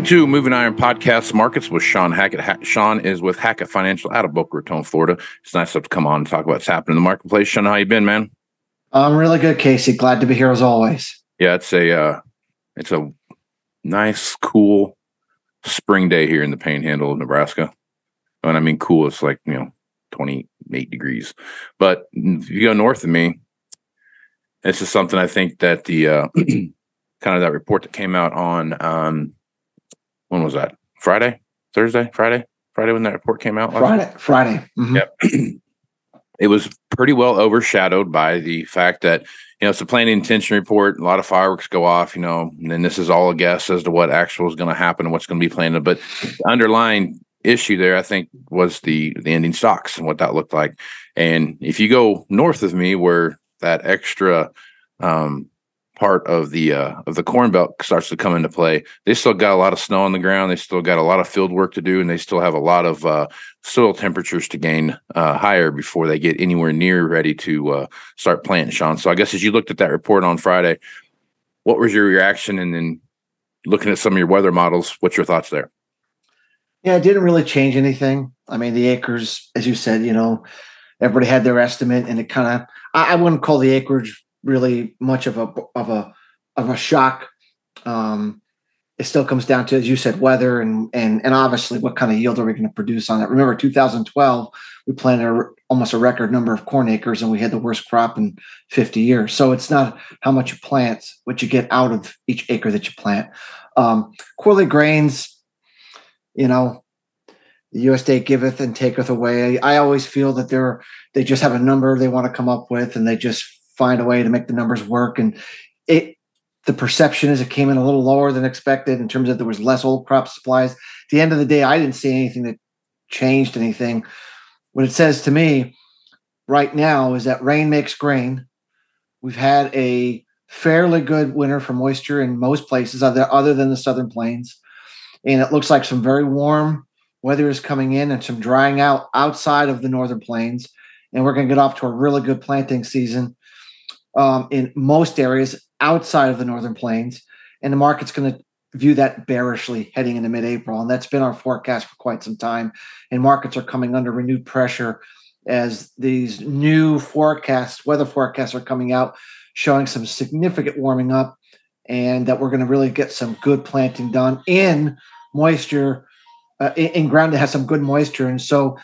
Welcome to Moving Iron Podcast Markets with Shawn Hackett. Ha- Shawn is with Hackett Financial out of Boca Raton, Florida. It's nice to come on and talk about what's happening in the marketplace. Shawn, how you been, man? I'm really good, Casey. Glad to be here as always. Yeah, it's a uh, it's a nice, cool spring day here in the Panhandle of Nebraska. And I mean, cool. It's like you know, 28 degrees. But if you go north of me, this is something I think that the uh, kind of that report that came out on um, when was that? Friday, Thursday, Friday, Friday when that report came out. Friday, Friday. Mhm. Yep. it was pretty well overshadowed by the fact that you know it's a planning intention report. A lot of fireworks go off, you know, and then this is all a guess as to what actual is going to happen and what's going to be planned. But the underlying issue there, I think, was the the ending stocks and what that looked like. And if you go north of me, where that extra um, part of the uh, of the corn belt starts to come into play. They still got a lot of snow on the ground. They still got a lot of field work to do, and they still have a lot of uh, soil temperatures to gain uh, higher before they get anywhere near ready to uh, start planting. Shawn, so I guess as you looked at that report on Friday, what was your reaction? And then looking at some of your weather models, what's your thoughts there? Yeah, it didn't really change anything. I mean, the acres, as you said, you know, everybody had their estimate, and it kind of I, I wouldn't call the acreage really much of a of a of a shock. Um, it still comes down to, as you said, weather and and and obviously what kind of yield are we going to produce on it. Remember, 2012, we planted a, almost a record number of corn acres, and we had the worst crop in 50 years. So it's not how much you plant, what you get out of each acre that you plant. Um, quarterly grains, you know, the USDA giveth and taketh away. I always feel that they're they just have a number they want to come up with, and they just find a way to make the numbers work. And it the perception is it came in a little lower than expected in terms of there was less old crop supplies. At the end of the day, I didn't see anything that changed anything. What it says to me right now is that rain makes grain. We've had a fairly good winter for moisture in most places other, other than the southern plains. And it looks like some very warm weather is coming in and some drying out outside of the northern plains. and we're going to get off to a really good planting season um, in most areas outside of the northern plains, and the market's going to view that bearishly heading into mid-April, and that's been our forecast for quite some time. And markets are coming under renewed pressure as these new forecasts, weather forecasts, are coming out, showing some significant warming up, and that we're going to really get some good planting done in moisture, uh, in, in ground that has some good moisture, and so.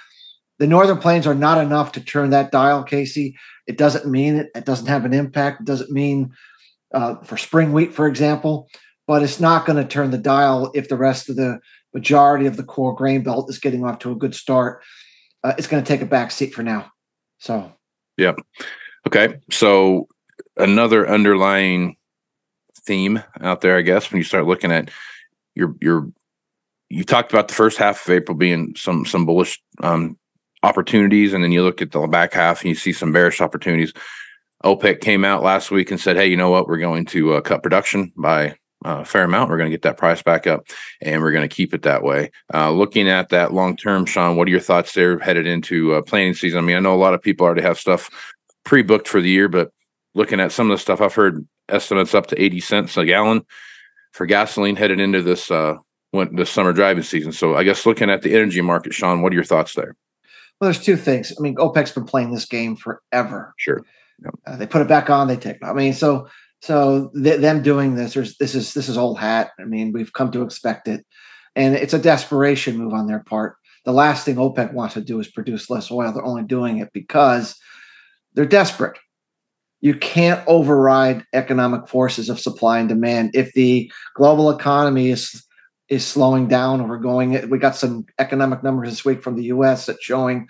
The northern plains are not enough to turn that dial, Casey. It doesn't mean it, it doesn't have an impact. It doesn't mean uh, for spring wheat, for example, but it's not going to turn the dial if the rest of the majority of the core grain belt is getting off to a good start. Uh, it's going to take a back seat for now. So, yeah. Okay. So, another underlying theme out there, I guess, when you start looking at your, your, you talked about the first half of April being some, some bullish um, opportunities, and then you look at the back half and you see some bearish opportunities. OPEC came out last week and said, "Hey, you know what? We're going to uh, cut production by a fair amount. We're going to get that price back up, and we're going to keep it that way." Uh, looking at that long term, Shawn, what are your thoughts there headed into uh, planting season? I mean, I know a lot of people already have stuff pre booked for the year, but looking at some of the stuff, I've heard estimates up to eighty cents a gallon for gasoline headed into this uh, this summer driving season. So, I guess looking at the energy market, Shawn, what are your thoughts there? Well, there's two things. I mean, OPEC's been playing this game forever. Sure. Yep. Uh, they put it back on, they take. I mean, so so th- them doing this, there's this is this is old hat. I mean, we've come to expect it, and it's a desperation move on their part. The last thing OPEC wants to do is produce less oil. They're only doing it because they're desperate. You can't override economic forces of supply and demand. If the global economy is is slowing down or going we got some economic numbers this week from the US that showing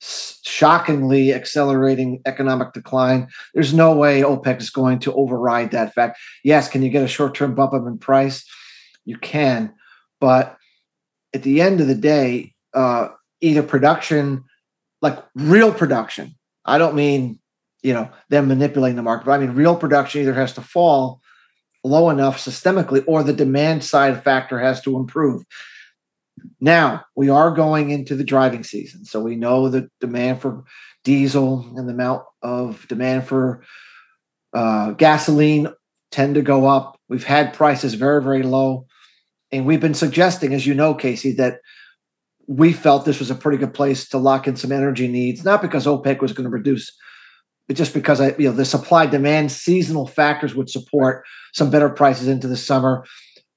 shockingly accelerating economic decline. There's no way OPEC is going to override that fact. Yes can you get a short-term bump up in price? You can but at the end of the day uh, either production like real production i don't mean you know them manipulating the market but i mean real production either has to fall low enough systemically, or the demand side factor has to improve. Now we are going into the driving season, so we know the demand for diesel and the amount of demand for uh, gasoline tend to go up. We've had prices very, very low, and we've been suggesting, as you know, Casey, that we felt this was a pretty good place to lock in some energy needs, not because OPEC was going to reduce just because I, you know, the supply demand seasonal factors would support some better prices into the summer.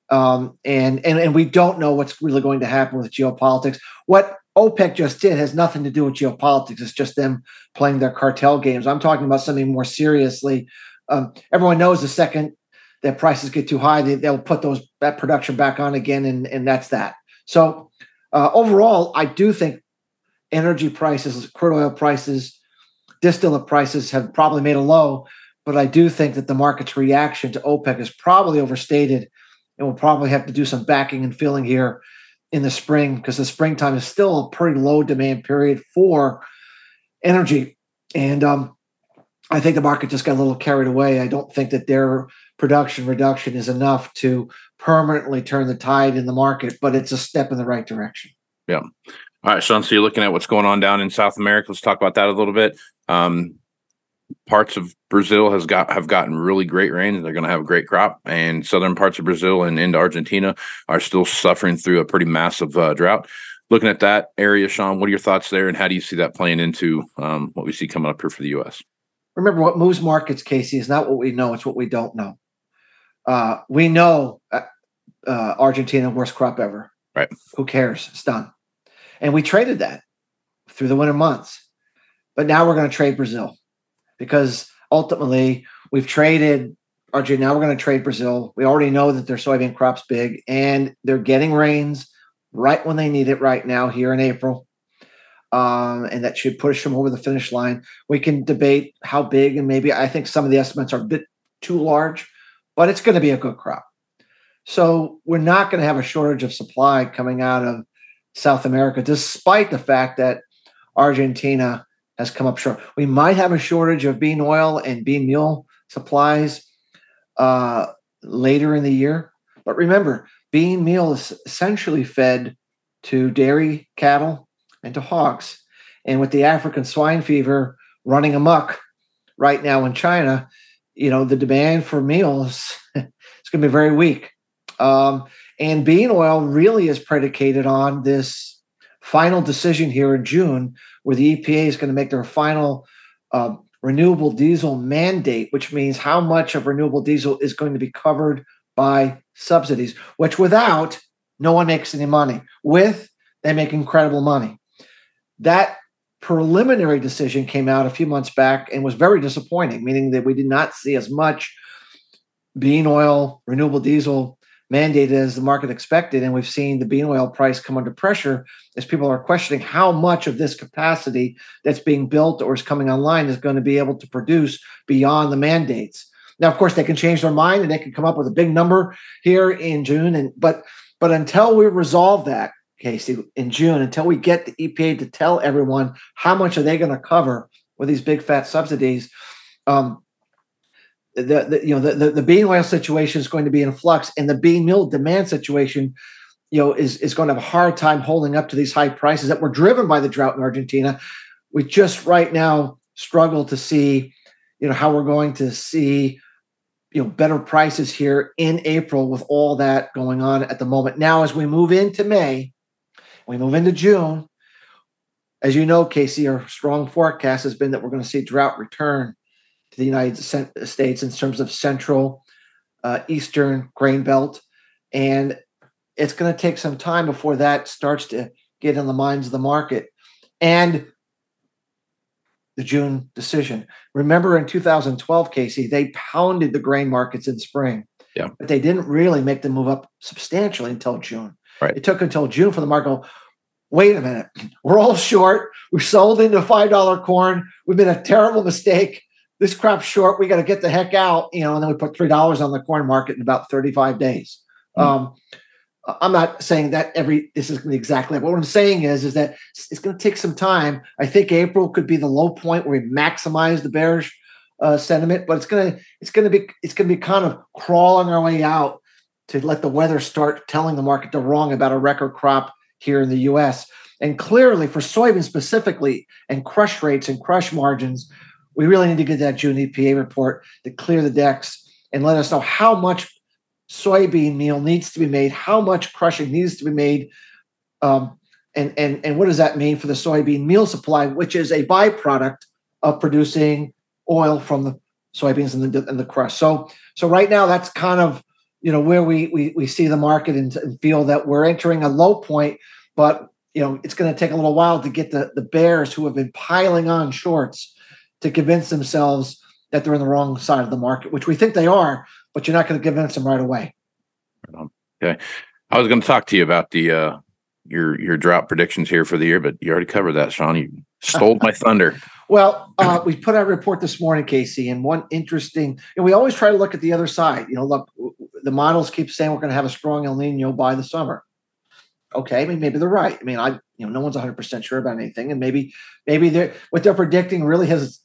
Um, and, and, and we don't know what's really going to happen with geopolitics. What OPEC just did has nothing to do with geopolitics. It's just them playing their cartel games. I'm talking about something more seriously. Um, everyone knows the second that prices get too high, they, will put those that production back on again, and, and that's that. So uh, overall, I do think energy prices, crude oil prices, distillate prices have probably made a low, but I do think that the market's reaction to OPEC is probably overstated and we'll probably have to do some backing and filling here in the spring because the springtime is still a pretty low demand period for energy. And um, I think the market just got a little carried away. I don't think that their production reduction is enough to permanently turn the tide in the market, but it's a step in the right direction. Yeah. All right, Shawn. So you're looking at what's going on down in South America. Let's talk about that a little bit. Um, parts of Brazil has got have gotten really great rain. They're going to have a great crop, and southern parts of Brazil and into Argentina are still suffering through a pretty massive uh, drought. Looking at that area, Shawn, what are your thoughts there, and how do you see that playing into um, what we see coming up here for the U.S.? Remember, what moves markets, Casey, is not what we know; it's what we don't know. Uh, we know uh, uh Argentina worst crop ever. Right? Who cares? It's done, and we traded that through the winter months but now we're going to trade Brazil because ultimately we've traded Argentina. Now we're going to trade Brazil. We already know that their soybean crop's big and they're getting rains right when they need it right now here in April. Um, and that should push them over the finish line. We can debate how big, and maybe I think some of the estimates are a bit too large, but it's going to be a good crop. So we're not going to have a shortage of supply coming out of South America, despite the fact that Argentina has come up short. We might have a shortage of bean oil and bean meal supplies uh, later in the year. But remember, bean meal is essentially fed to dairy cattle and to hogs. And with the African swine fever running amok right now in China, you know, the demand for meals is going to be very weak. Um, and bean oil really is predicated on this final decision here in June, where the EPA is going to make their final uh, renewable diesel mandate, which means how much of renewable diesel is going to be covered by subsidies, which without, no one makes any money. With, they make incredible money. That preliminary decision came out a few months back and was very disappointing, meaning that we did not see as much bean oil, renewable diesel mandated as the market expected. And we've seen the bean oil price come under pressure as people are questioning how much of this capacity that's being built or is coming online is going to be able to produce beyond the mandates. Now, of course, they can change their mind and they can come up with a big number here in June. And but but until we resolve that, Casey, in June, until we get the EPA to tell everyone how much are they going to cover with these big fat subsidies, um, the, the you know the, the, the bean oil situation is going to be in flux, and the bean meal demand situation, you know, is is going to have a hard time holding up to these high prices that were driven by the drought in Argentina. We just right now struggle to see, you know, how we're going to see, you know, better prices here in April with all that going on at the moment. Now, as we move into May, we move into June. As you know, Casey, our strong forecast has been that we're going to see drought return to the United States in terms of central, uh, eastern grain belt. And it's going to take some time before that starts to get in the minds of the market. And the June decision. Remember in 2012, Casey, they pounded the grain markets in spring. Yeah. But they didn't really make them move up substantially until June. Right. It took until June for the market go, wait a minute, we're all short. We sold into $5 corn. We've been a terrible mistake this crop's short. We got to get the heck out, you know. And then we put three dollars on the corn market in about thirty-five days. Mm. Um, I'm not saying that every this is going to be exactly. What I'm saying is, is that it's going to take some time. I think April could be the low point where we maximize the bearish uh, sentiment, but it's gonna it's gonna be it's gonna be kind of crawling our way out to let the weather start telling the market they're wrong about a record crop here in the U.S. And clearly, for soybeans specifically, and crush rates and crush margins, we really need to get that June EPA report to clear the decks and let us know how much soybean meal needs to be made, how much crushing needs to be made, um, and and and what does that mean for the soybean meal supply, which is a byproduct of producing oil from the soybeans and the and the crush. So so right now that's kind of you know where we we, we see the market and, and feel that we're entering a low point, but you know it's going to take a little while to get the the bears who have been piling on shorts to convince themselves that they're on the wrong side of the market, which we think they are, but you're not going to convince them right away. Okay. I was going to talk to you about the uh, your your drought predictions here for the year, but you already covered that, Shawn. You stole my thunder. Well, uh, we put out a report this morning, Casey, and one interesting. And we always try to look at the other side. You know, look, the models keep saying we're going to have a strong El Nino by the summer. Okay, I mean maybe they're right. I mean, I you know no one's 100 percent sure about anything, and maybe maybe they're what they're predicting really has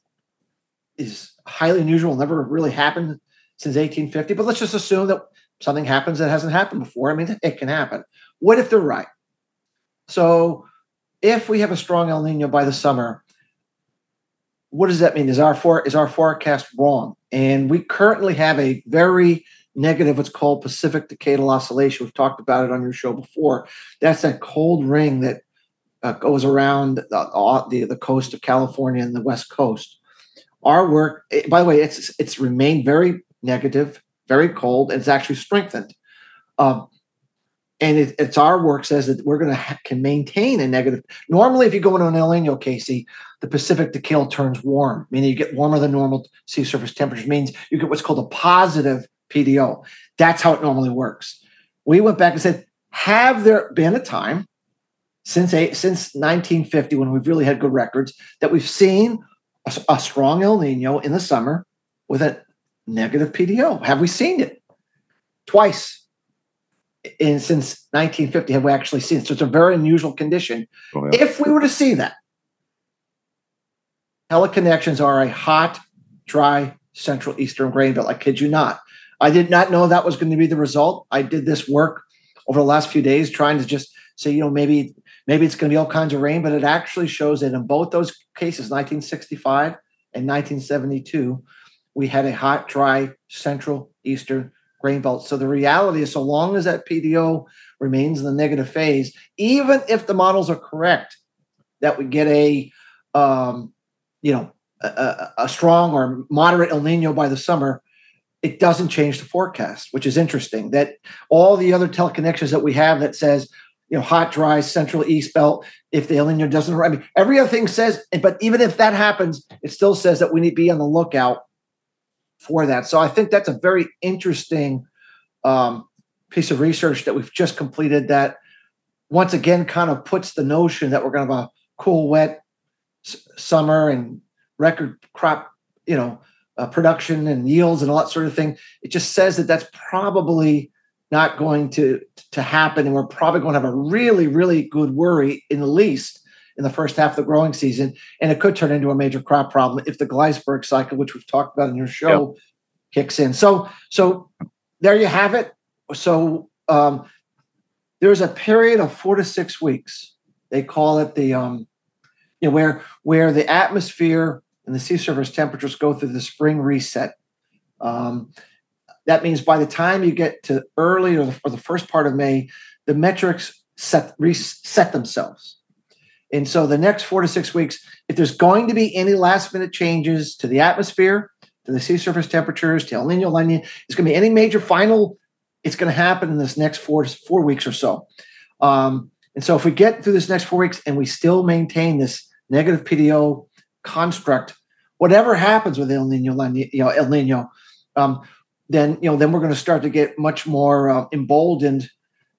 is highly unusual, never really happened since 1850. But let's just assume that something happens that hasn't happened before. I mean, it can happen. What if they're right? So, if we have a strong El Nino by the summer, what does that mean? Is our for, is our forecast wrong? And we currently have a very negative, what's called Pacific Decadal Oscillation. We've talked about it on your show before. That's that cold ring that uh, goes around the, the, the coast of California and the West Coast our work eh, by the way it's it's remained very negative very cold and it's actually strengthened. Um, and it, it's our work says that we're going to ha- can maintain a negative normally if you go into an el nino casey the pacific decadal turns warm meaning you get warmer than normal sea surface temperatures means you get what's called a positive pdo that's how it normally works. We went back and said have there been a time since eight, since 1950 when we've really had good records that we've seen a, a strong El Nino in the summer with a negative PDO. Have we seen it twice? In, since 1950 have we actually seen it. So it's a very unusual condition. Oh, yeah. If we were to see that, teleconnections are a hot, dry Central Eastern grain belt. I kid you not. I did not know that was going to be the result. I did this work over the last few days trying to just say, you know, maybe maybe it's going to be all kinds of rain, but it actually shows that in both those cases, 1965 and 1972, we had a hot, dry central eastern grain belt. So the reality is, so long as that PDO remains in the negative phase, even if the models are correct, that we get a, um, you know, a, a, strong or moderate El Nino by the summer, it doesn't change the forecast, which is interesting. That all the other teleconnections that we have that says, you know, hot, dry, central east belt, if the El Nino doesn't, I mean, every other thing says, but even if that happens, it still says that we need to be on the lookout for that. So I think that's a very interesting um, piece of research that we've just completed that once again kind of puts the notion that we're going to have a cool, wet s- summer and record crop, you know, uh, production and yields and all that sort of thing. It just says that that's probably not going to to happen, and we're probably going to have a really, really good worry in the least in the first half of the growing season, and it could turn into a major crop problem if the Gleisberg cycle, which we've talked about in your show, yep. kicks in. So, so there you have it. So um, there's a period of four to six weeks. They call it the um, you know where where the atmosphere and the sea surface temperatures go through the spring reset. Um, that means by the time you get to early or the, or the first part of May, the metrics set reset themselves. And so the next four to six weeks, if there's going to be any last minute changes to the atmosphere, to the sea surface temperatures, to El Nino, La Nina, it's going to be any major final, it's going to happen in this next four four weeks or so. Um, and so if we get through this next four weeks and we still maintain this negative PDO construct, whatever happens with El Nino, La Nina you know, El Nino, um, then you know then we're going to start to get much more uh, emboldened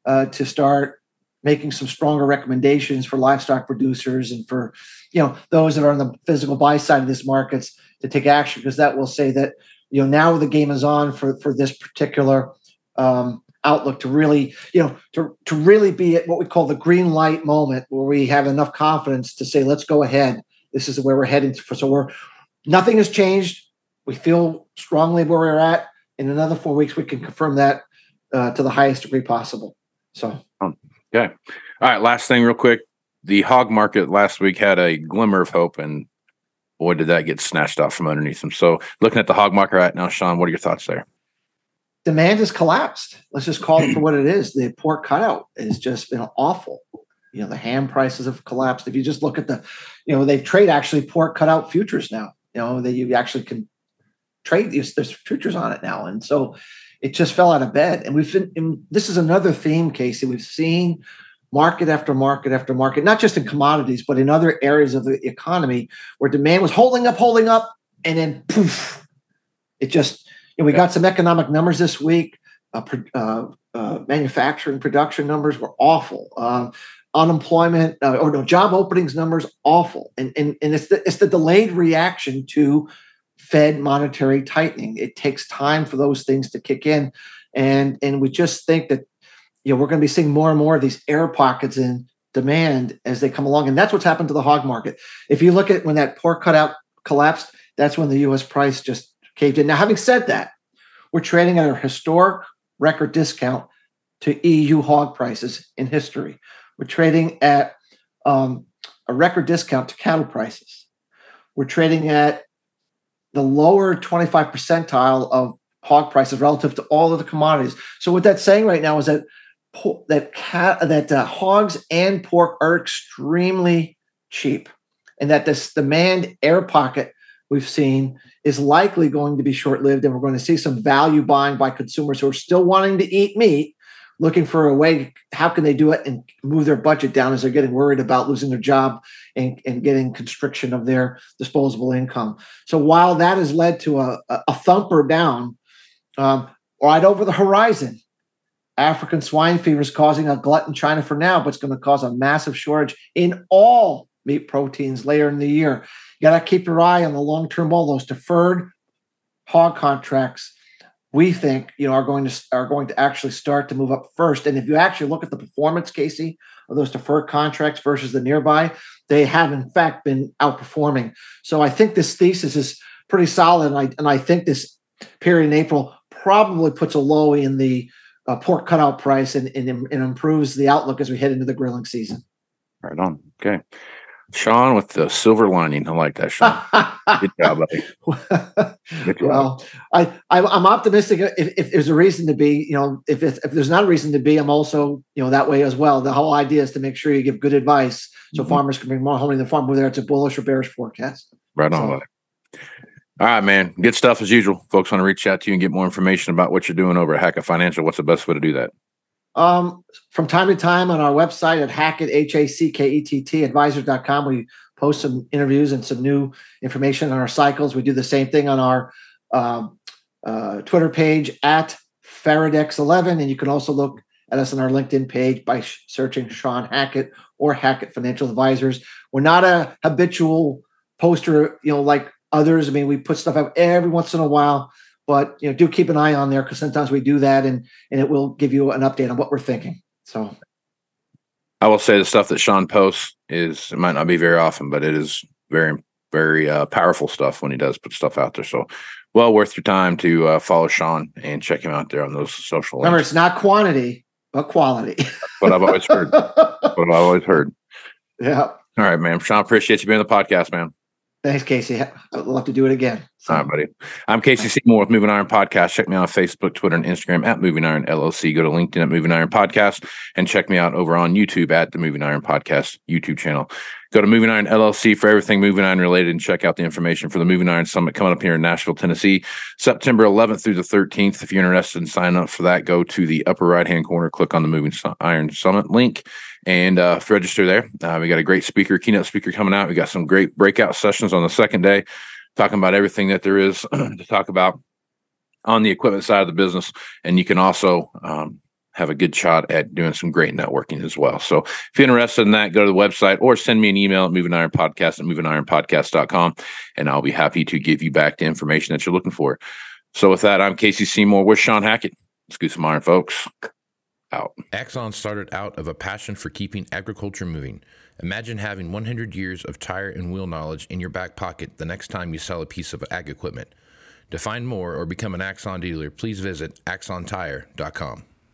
uh, to start making some stronger recommendations for livestock producers and for you know those that are on the physical buy side of this markets to take action because that will say that you know now the game is on for for this particular um, outlook to really you know to to really be at what we call the green light moment where we have enough confidence to say let's go ahead. This is where we're heading to. So we're nothing has changed. We feel strongly where we're at in another four weeks we can confirm that uh, to the highest degree possible so Okay. All right. Last thing, real quick. The hog market last week had a glimmer of hope, and boy, did that get snatched out from underneath them. So, looking at the hog market right now, Shawn, what are your thoughts there? Demand has collapsed. Let's just call it for what it is. The pork cutout has just been awful. You know, the ham prices have collapsed. If you just look at the, you know, they trade actually pork cutout futures now. You know, that you actually can trade these. There's futures on it now, and so it just fell out of bed. And we've been, this is another theme, Casey. We've seen market after market after market, not just in commodities, but in other areas of the economy where demand was holding up, holding up, and then poof, it just, you know, we got some economic numbers this week. Uh, uh, uh, manufacturing production numbers were awful. Um, unemployment uh, or no job openings numbers awful, and and and it's the it's the delayed reaction to Fed monetary tightening. It takes time for those things to kick in. And, and we just think that you know we're going to be seeing more and more of these air pockets in demand as they come along. And that's what's happened to the hog market. If you look at when that pork cutout collapsed, that's when the US price just caved in. Now, having said that, we're trading at a historic record discount to EU hog prices in history. We're trading at um, a record discount to cattle prices. We're trading at the lower 25 percentile of hog prices relative to all of the commodities. So what that's saying right now is that that cat that uh, hogs and pork are extremely cheap, and that this demand air pocket we've seen is likely going to be short lived, and we're going to see some value buying by consumers who are still wanting to eat meat, looking for a way how can they do it and move their budget down as they're getting worried about losing their job and, and getting constriction of their disposable income? So while that has led to a, a thumper down um, right over the horizon african swine fever is causing a glut in china for now but it's going to cause a massive shortage in all meat proteins later in the year. You got to keep your eye on the long-term all those deferred hog contracts we think you know are going to are going to actually start to move up first. And if you actually look at the performance, Casey, of those deferred contracts versus the nearby, they have in fact been outperforming. So I think this thesis is pretty solid, and I and I think this period in April probably puts a low in the uh, pork cutout price and, and, and improves the outlook as we head into the grilling season. Right on. Okay. Shawn with the silver lining. I like that, Shawn. Good job, buddy. Good job. Well, I, I am optimistic. If, if, there's a reason to be, you know, if if there's not a reason to be, I'm also you know that way as well. The whole idea is to make sure you give good advice so mm-hmm. farmers can bring more home to the farm, whether it's a bullish or bearish forecast. Right on. So, all right, man. Good stuff as usual. Folks want to reach out to you and get more information about what you're doing over at Hackett Financial. What's the best way to do that? Um, from time to time on our website at Hackett, H A C K E T T, advisor.com, we post some interviews and some new information on our cycles. We do the same thing on our uh, uh, Twitter page at Faradex11. And you can also look at us on our LinkedIn page by sh- searching Shawn Hackett or Hackett Financial Advisors. We're not a habitual poster, you know, like others. I mean, we put stuff out every once in a while but you know do keep an eye on there because sometimes we do that and and it will give you an update on what we're thinking so. I will say the stuff that Shawn posts is it might not be very often but it is very very uh, powerful stuff when he does put stuff out there so well worth your time to uh, follow Shawn and check him out there on those social remember links. it's not quantity but quality. What i've always heard. What i've always heard. Yeah. All right man Shawn appreciate you being on the podcast man Thanks, Casey. I'd love to do it again. So. All right, buddy. I'm Casey Seymour with Moving Iron Podcast. Check me out on Facebook, Twitter, and Instagram at Moving Iron LLC. Go to LinkedIn at Moving Iron Podcast and check me out over on YouTube at the Moving Iron Podcast YouTube channel. Go to Moving Iron LLC for everything Moving Iron related and check out the information for the Moving Iron Summit coming up here in Nashville, Tennessee, September 11th through the 13th. If you're interested in signing up for that, go to the upper right hand corner, click on the Moving Iron Summit link and uh, register there. Uh, we got a great speaker, keynote speaker coming out. We got some great breakout sessions on the second day, talking about everything that there is to talk about on the equipment side of the business. And you can also um, have a good shot at doing some great networking as well. So if you're interested in that, go to the website or send me an email at moving iron podcast at movingironpodcast.com and I'll be happy to give you back the information that you're looking for. So with that, I'm Casey Seymour with Shawn Hackett. Let's do some iron, folks out. Axon started out of a passion for keeping agriculture moving. Imagine having 100 years of tire and wheel knowledge in your back pocket the next time you sell a piece of ag equipment. To find more or become an Axon dealer, please visit axontire.com.